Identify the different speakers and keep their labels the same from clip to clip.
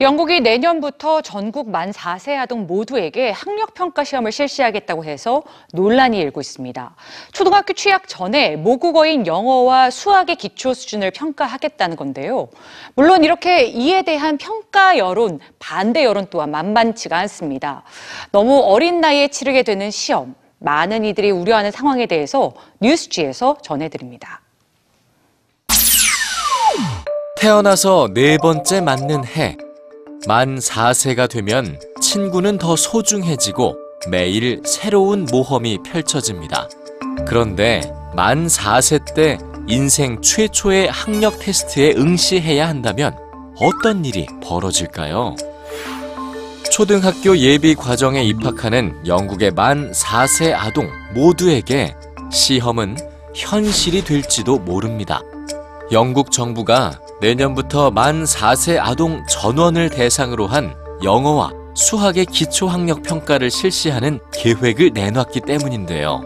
Speaker 1: 영국이 내년부터 전국 만 4세 아동 모두에게 학력평가 시험을 실시하겠다고 해서 논란이 일고 있습니다. 초등학교 취학 전에 모국어인 영어와 수학의 기초 수준을 평가하겠다는 건데요. 물론 이렇게 이에 대한 평가 여론, 반대 여론 또한 만만치가 않습니다. 너무 어린 나이에 치르게 되는 시험, 많은 이들이 우려하는 상황에 대해서 뉴스지에서 전해드립니다.
Speaker 2: 태어나서 네 번째 맞는 해. 만 4세가 되면 친구는 더 소중해지고 매일 새로운 모험이 펼쳐집니다. 그런데 만 4세 때 인생 최초의 학력 테스트에 응시해야 한다면 어떤 일이 벌어질까요? 초등학교 예비 과정에 입학하는 영국의 만 4세 아동 모두에게 시험은 현실이 될지도 모릅니다. 영국 정부가 내년부터 만 4세 아동 전원을 대상으로 한 영어와 수학의 기초 학력 평가를 실시하는 계획을 내놨기 때문인데요.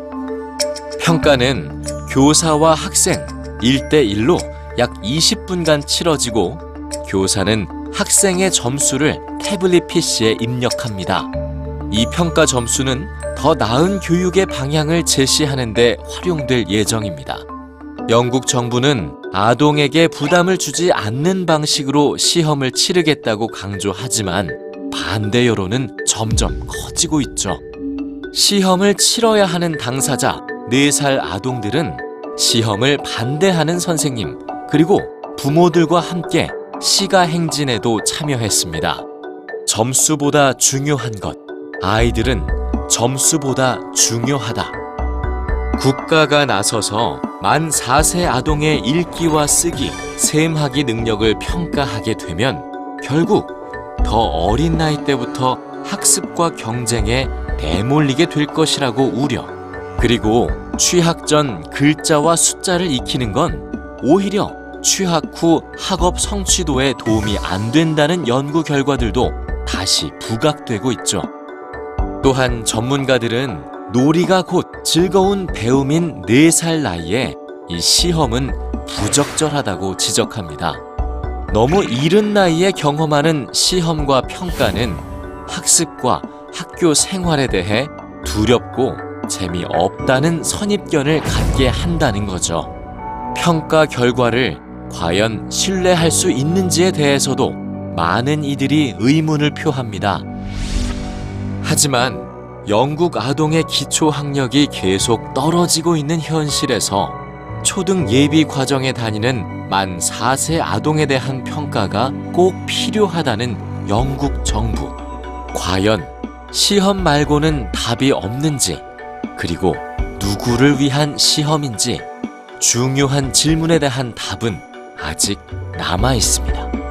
Speaker 2: 평가는 교사와 학생 1대1로 약 20분간 치러지고 교사는 학생의 점수를 태블릿 PC에 입력합니다. 이 평가 점수는 더 나은 교육의 방향을 제시하는 데 활용될 예정입니다. 영국 정부는 아동에게 부담을 주지 않는 방식으로 시험을 치르겠다고 강조하지만 반대 여론은 점점 커지고 있죠. 시험을 치러야 하는 당사자 4살 아동들은 시험을 반대하는 선생님 그리고 부모들과 함께 시가 행진에도 참여했습니다. 점수보다 중요한 것, 아이들은 점수보다 중요하다. 국가가 나서서 만 4세 아동의 읽기와 쓰기, 셈하기 능력을 평가하게 되면 결국 더 어린 나이 때부터 학습과 경쟁에 내몰리게 될 것이라고 우려. 그리고 취학 전 글자와 숫자를 익히는 건 오히려 취학 후 학업 성취도에 도움이 안 된다는 연구 결과들도 다시 부각되고 있죠. 또한 전문가들은 놀이가 곧 즐거운 배움인 4살 나이에 이 시험은 부적절하다고 지적합니다. 너무 이른 나이에 경험하는 시험과 평가는 학습과 학교 생활에 대해 두렵고 재미없다는 선입견을 갖게 한다는 거죠. 평가 결과를 과연 신뢰할 수 있는지에 대해서도 많은 이들이 의문을 표합니다. 하지만 영국 아동의 기초 학력이 계속 떨어지고 있는 현실에서 초등 예비 과정에 다니는 만 4세 아동에 대한 평가가 꼭 필요하다는 영국 정부. 과연 시험 말고는 답이 없는지, 그리고 누구를 위한 시험인지 중요한 질문에 대한 답은 아직 남아 있습니다.